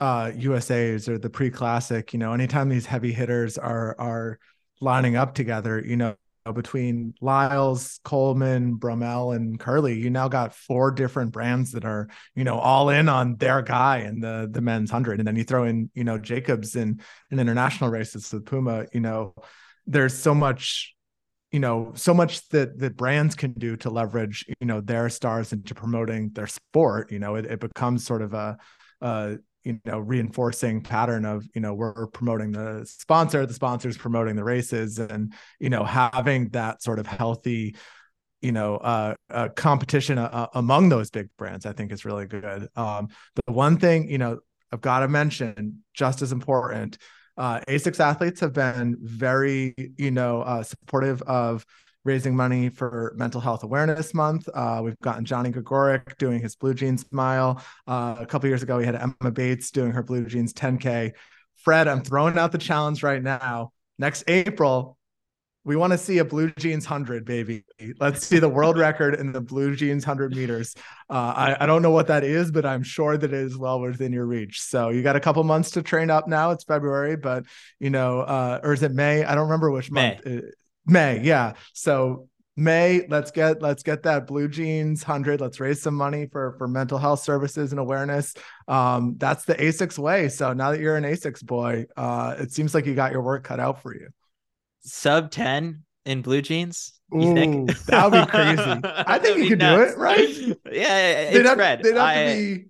uh, USA's or the pre-classic, you know, anytime these heavy hitters are are lining up together, you know, Uh, between Lyles, Coleman, Bromell, and Kerley, you now got four different brands that are, you know, all in on their guy in the the men's hundred. And then you throw in, you know, Jacobs in in international races with Puma, you know, there's so much you know so much that that brands can do to leverage you know their stars into promoting their sport you know it, it becomes sort of a, a you know reinforcing pattern of you know we're promoting the sponsor the sponsors promoting the races and you know having that sort of healthy you know uh, uh competition uh, among those big brands i think is really good. Um the one thing you know i've got to mention just as important uh, ASICS athletes have been very, you know, uh, supportive of raising money for Mental Health Awareness Month. Uh, we've gotten Johnny Gregorek doing his Blue Jeans Mile. Uh, a couple years ago, we had Emma Bates doing her Blue Jeans 10K. Fred, I'm throwing out the challenge right now. Next April, we want to see a blue jeans 100 baby let's see the world record in the blue jeans 100 meters uh, I, I don't know what that is but i'm sure that it is well within your reach so you got a couple months to train up now it's february but you know uh, or is it may i don't remember which may. month uh, may yeah so may let's get let's get that blue jeans 100 let's raise some money for for mental health services and awareness um that's the asics way so now that you're an asics boy uh it seems like you got your work cut out for you sub 10 in blue jeans? You Ooh, think? That would be crazy. I think you could nuts. do it, right? Yeah, it's they'd have, red. They'd have I, to be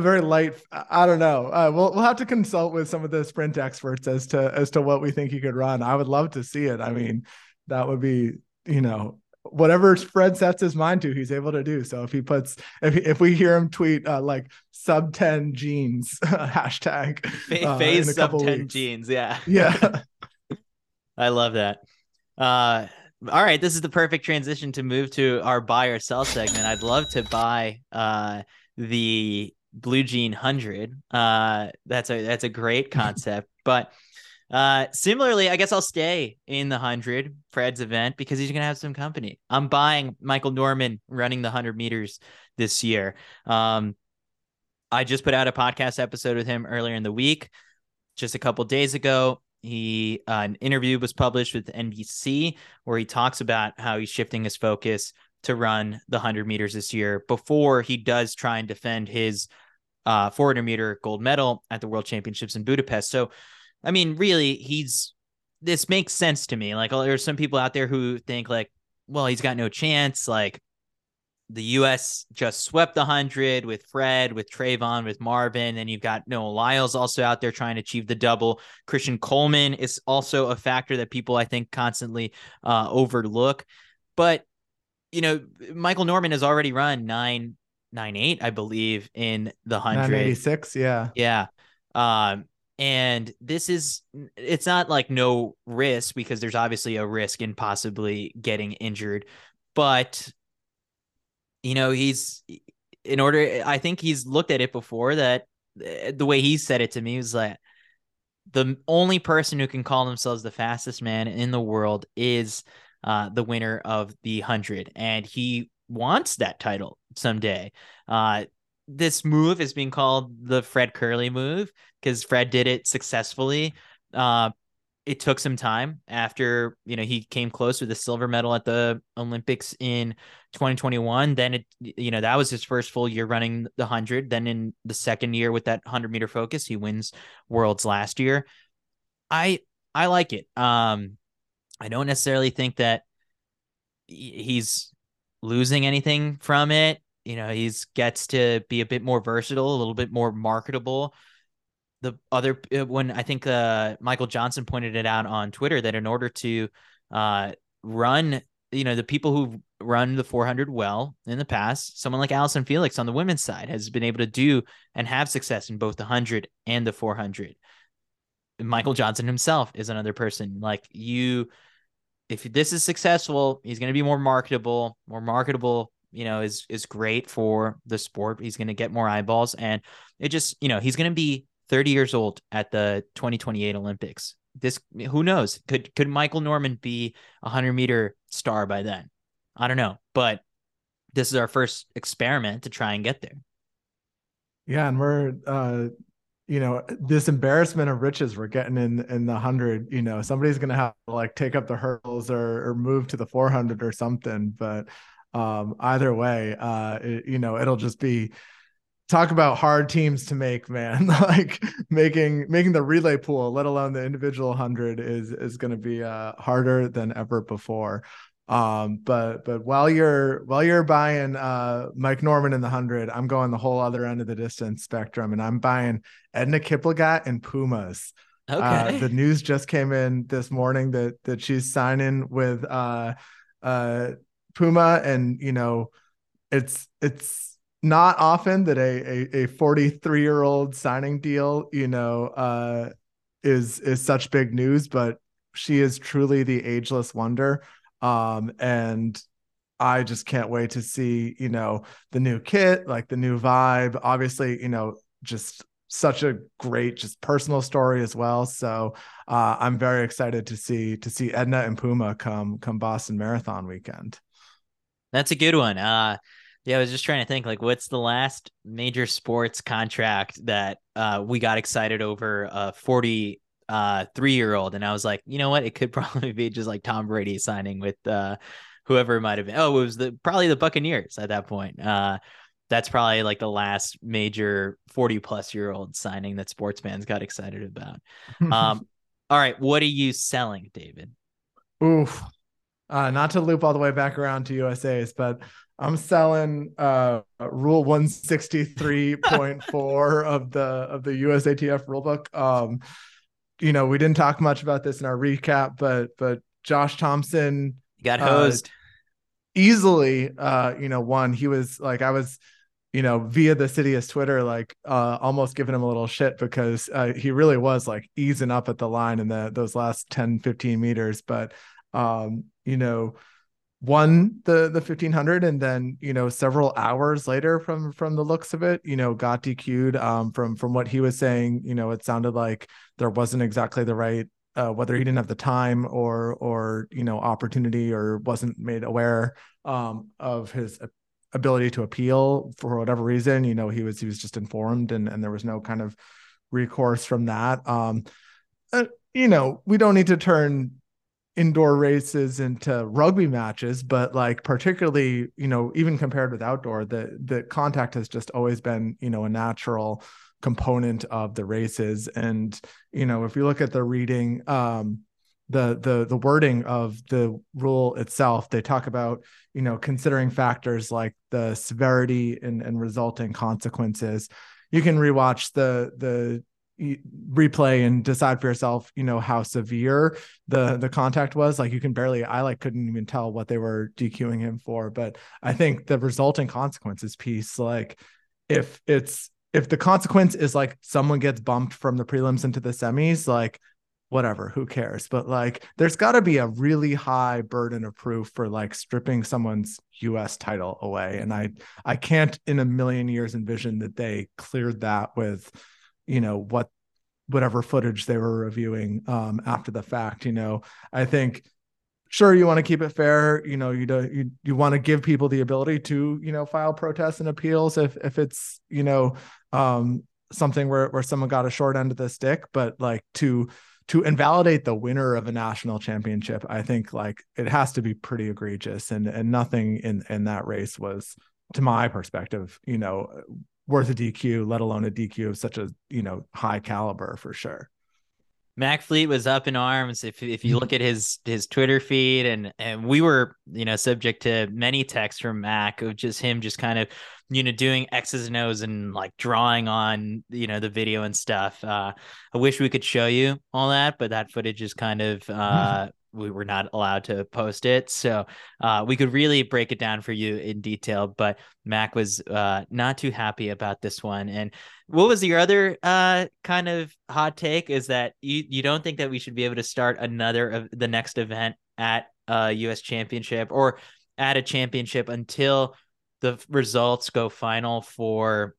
very light. I don't know. Uh, we'll we'll have to consult with some of the sprint experts as to as to what we think he could run. I would love to see it. I mean, that would be you know whatever Fred sets his mind to, he's able to do. So if he puts, if, if we hear him tweet uh, like sub 10 jeans hashtag uh, phase sub 10 weeks. jeans. Yeah. Yeah. I love that. Uh, all right, this is the perfect transition to move to our buy or sell segment. I'd love to buy uh, the Blue Jean Hundred. Uh, that's a that's a great concept, but uh, similarly, I guess I'll stay in the hundred Fred's event because he's gonna have some company. I'm buying Michael Norman running the hundred meters this year. Um, I just put out a podcast episode with him earlier in the week, just a couple days ago he uh, an interview was published with NBC where he talks about how he's shifting his focus to run the 100 meters this year before he does try and defend his uh, 400 meter gold medal at the World Championships in Budapest. So, I mean, really, he's this makes sense to me. Like, there's some people out there who think like, well, he's got no chance. Like, the U.S. just swept the hundred with Fred, with Trayvon, with Marvin, and you've got Noah Lyles also out there trying to achieve the double. Christian Coleman is also a factor that people I think constantly uh, overlook. But you know, Michael Norman has already run nine nine eight, I believe, in the hundred. Nine eighty six, yeah, yeah. Um, and this is it's not like no risk because there's obviously a risk in possibly getting injured, but you know, he's in order. I think he's looked at it before that eh, the way he said it to me was like the only person who can call themselves the fastest man in the world is uh, the winner of the hundred, and he wants that title someday. Uh, this move is being called the Fred Kerley move because Fred did it successfully. Uh, it took some time after you know he came close with a silver medal at the Olympics in 2021. Then it you know that was his first full year running the hundred. Then in the second year with that hundred meter focus, he wins worlds last year. I I like it. Um, I don't necessarily think that he's losing anything from it. You know, he's gets to be a bit more versatile, a little bit more marketable the other uh, when I think uh, Michael Johnson pointed it out on Twitter that in order to uh, run, you know, the people who run the 400 well in the past, someone like Allyson Felix on the women's side has been able to do and have success in both the 100 and the 400. Michael Johnson himself is another person like you. If this is successful, he's going to be more marketable. More marketable, you know, is is great for the sport. He's going to get more eyeballs, and it just, you know, he's going to be 30 years old at the 2028 Olympics. This who knows? Could could Michael Norman be a 100 meter star by then? I don't know, but this is our first experiment to try and get there. Yeah, and we're uh you know this embarrassment of riches we're getting in in the 100 you know somebody's gonna have to like take up the hurdles or, or move to the 400 or something. But um either way uh it, you know it'll just be talk about hard teams to make man. Like making making the relay pool let alone the individual 100 is is going to be uh harder than ever before um, but but while you're while you're buying uh Mike Norman in the hundred, I'm going the whole other end of the distance spectrum, and I'm buying Edna Kiplagat and Pumas. Uh, okay. Uh, the news just came in this morning that that she's signing with uh uh Puma, and you know, it's it's not often that a a, a 43 year old signing deal, you know, uh is is such big news, but she is truly the ageless wonder. Um, and I just can't wait to see, you know, the new kit, like the new vibe. Obviously, you know, just such a great just personal story as well. So uh, I'm very excited to see to see Edna and Puma come come Boston Marathon weekend. That's a good one. Uh yeah, I was just trying to think like what's the last major sports contract that uh we got excited over a 40 uh three year old and i was like you know what? It could probably be just like tom brady signing with uh whoever it might have been. Oh it was the probably the buccaneers at that point. Uh that's probably like the last major 40 plus year old signing that sports fans got excited about. Um all right what are you selling david? Oof. Uh not to loop all the way back around to usa's but i'm selling uh rule 163.4 of the of the usatf rulebook. Um you know, we didn't talk much about this in our recap, but but Josh Thompson got uh, hosed uh, easily. Uh, you know, one he was like I was, you know, via the Citius Twitter, like uh, almost giving him a little shit because uh, he really was like easing up at the line in the those last 10, 15 meters. But um, you know, won the the 1500 and then you know several hours later from from the looks of it you know got dq'd um from from what he was saying you know it sounded like there wasn't exactly the right uh, whether he didn't have the time or or you know opportunity or wasn't made aware um of his ability to appeal for whatever reason you know he was he was just informed and and there was no kind of recourse from that um uh, you know we don't need to turn indoor races into rugby matches but like particularly you know even compared with outdoor the the contact has just always been you know a natural component of the races. And you know if you look at the reading um the the the wording of the rule itself they talk about you know considering factors like the severity and, and resulting consequences. You can rewatch the the replay and decide for yourself you know how severe the the contact was. Like you can barely i like couldn't even tell what they were dqing him for. But i think the resulting consequences piece like if it's if the consequence is like someone gets bumped from the prelims into the semis like whatever who cares? But like there's got to be a really high burden of proof for like stripping someone's us title away. And i i can't in a million years envision that they cleared that with you know what whatever footage they were reviewing um, after the fact you know? I think sure you want to keep it fair you know you do you, you want to give people the ability to you know file protests and appeals if if it's you know um, something where where someone got a short end of the stick but like to to invalidate the winner of a national championship i think like it has to be pretty egregious and and nothing in in that race was to my perspective you know worth a DQ, let alone a DQ of such a you know high caliber for sure. Mac Fleet was up in arms. If if you look at his his Twitter feed, and and we were you know subject to many texts from Mac of just him just kind of you know doing X's and O's and like drawing on you know the video and stuff. Uh, I wish we could show you all that, but that footage is kind of uh, we were not allowed to post it. So uh, we could really break it down for you in detail. But Mac was uh, not too happy about this one. And what was your other uh, kind of hot take? Is that you you don't think that we should be able to start another of the next event at a U.S. Championship or at a championship until the results go final for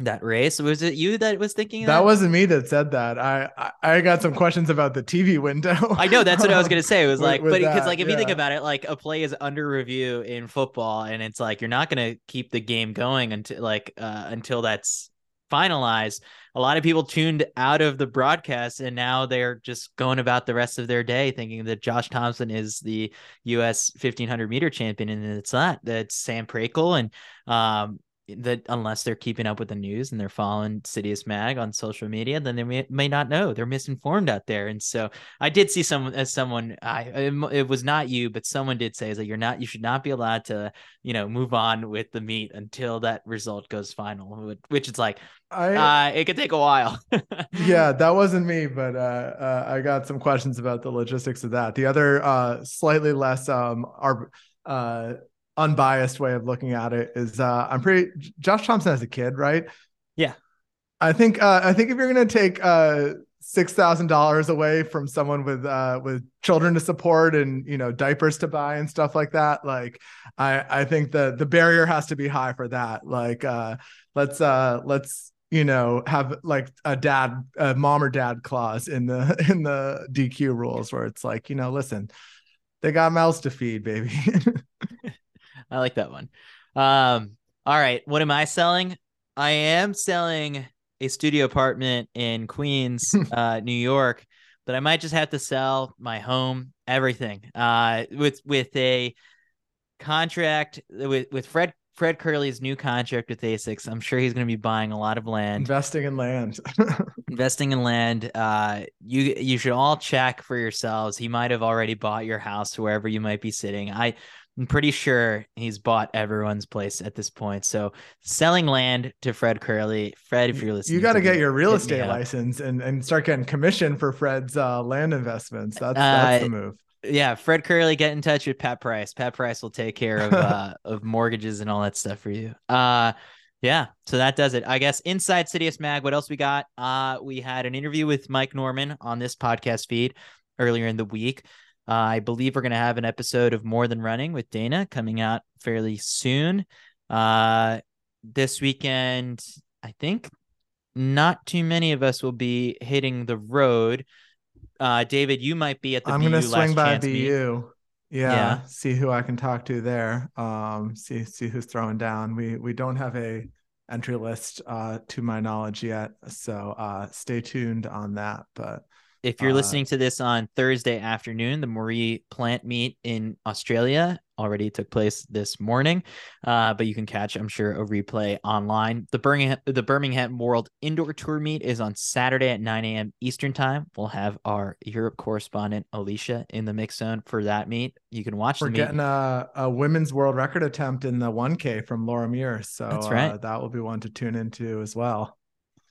that race. Was it you that was thinking that? that? wasn't me that said that. I, I, I got some questions about the TV window. I know that's what I was gonna say. It was like, with, but because like if yeah. you think about it, like a play is under review in football, and it's like you're not gonna keep the game going until like uh, until that's finalized. a lot of people tuned out of the broadcast and now they're just going about the rest of their day thinking that Josh Thompson is the US 1500 meter champion and it's not that's Sam Prakel and um that unless they're keeping up with the news and they're following Citius Mag on social media, then they may, may not know they're misinformed out there. And so I did see someone as someone I it was not you, but someone did say is that you're not you should not be allowed to you know move on with the meet until that result goes final, which is like I, uh, it could take a while. yeah, that wasn't me, but uh, uh, I got some questions about the logistics of that. The other uh, slightly less um, are uh, unbiased way of looking at it is uh I'm pretty Josh Thompson as a kid, right? Yeah. I think uh I think if you're gonna take uh six thousand dollars away from someone with uh with children to support and you know diapers to buy and stuff like that, like I I think the the barrier has to be high for that. Like uh let's uh let's you know have like a dad a mom or dad clause in the in the DQ rules where it's like, you know, listen, they got mouths to feed, baby. I like that one. Um, all right. What am I selling? I am selling a studio apartment in Queens, uh, New York, but I might just have to sell my home, everything. Uh, with with a contract with with Fred Fred Kerley's new contract with Asics. I'm sure he's going to be buying a lot of land, investing in land, investing in land. Uh, you you should all check for yourselves. He might have already bought your house wherever you might be sitting. I I'm pretty sure he's bought everyone's place at this point. So selling land to Fred Kerley, Fred, if you're listening, you got to get your real estate license and, and start getting commission for Fred's uh, land investments. That's, that's uh, the move. Yeah, Fred Kerley, get in touch with Pat Price. Pat Price will take care of uh, of mortgages and all that stuff for you. Uh, yeah, so that does it. I guess inside Citius Mag, what else we got? Uh, we had an interview with Mike Norman on this podcast feed earlier in the week. Uh, I believe we're going to have an episode of More Than Running with Dana coming out fairly soon. Uh, this weekend, I think not too many of us will be hitting the road. Uh, David, you might be at the. I'm going to swing by BU. Yeah, yeah, see who I can talk to there. Um, see see who's throwing down. We we don't have a entry list uh, to my knowledge yet, so uh, stay tuned on that. But if you're uh, listening to this on Thursday afternoon, the Maurie Plant meet in Australia already took place this morning, uh, but you can catch, I'm sure, a replay online. The Birmingham, the Birmingham World Indoor Tour meet is on Saturday at 9 a.m. Eastern Time. We'll have our Europe correspondent Alicia in the mix zone for that meet. You can watch. We're getting a, a, women's world record attempt in the 1K from Laura Muir, so That's right. Uh, that will be one to tune into as well.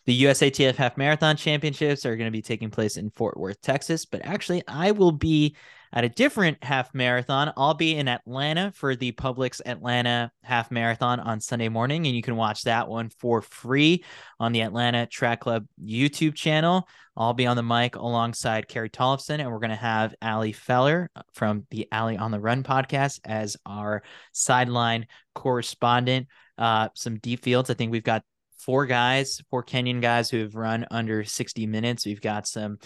The USATF Half Marathon Championships are going to be taking place in Fort Worth, Texas. But actually, I will be at a different half marathon. I'll be in Atlanta for the Publix Atlanta Half Marathon on Sunday morning, and you can watch that one for free on the Atlanta Track Club YouTube channel. I'll be on the mic alongside Carrie Tollefson, and we're going to have Ali Feller from the Ali on the Run podcast as our sideline correspondent. Uh, some deep fields. I think we've got four guys, four Kenyan guys who have run under 60 minutes. We've got some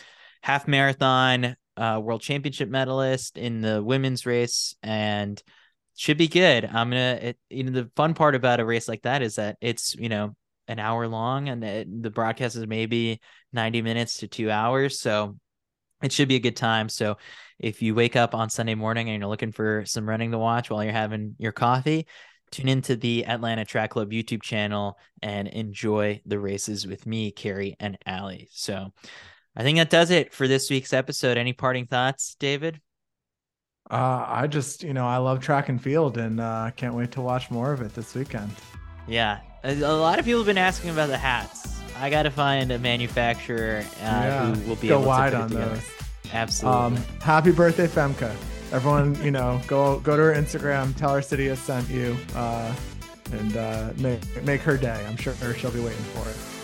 half marathon uh, world championship medalist in the women's race and should be good. I'm gonna, you know, the fun part about a race like that is that it's, you know, an hour long and it, the broadcast is maybe 90 minutes to two hours. So it should be a good time. So if you wake up on Sunday morning and you're looking for some running to watch while you're having your coffee, tune into the Atlanta Track Club YouTube channel and enjoy the races with me, Carrie, and Ali. So I think that does it for this week's episode. Any parting thoughts, David? Uh, I just, you know, I love track and field and uh, can't wait to watch more of it this weekend. Yeah. A, lot of people have been asking about the hats. I got to find a manufacturer uh, yeah. who will be Go able wide to put it on those. Absolutely. Um, happy birthday, Femke everyone, you know, go go to her Instagram, tell her Citius sent you, uh, and uh, make make her day. I'm sure she'll be waiting for it.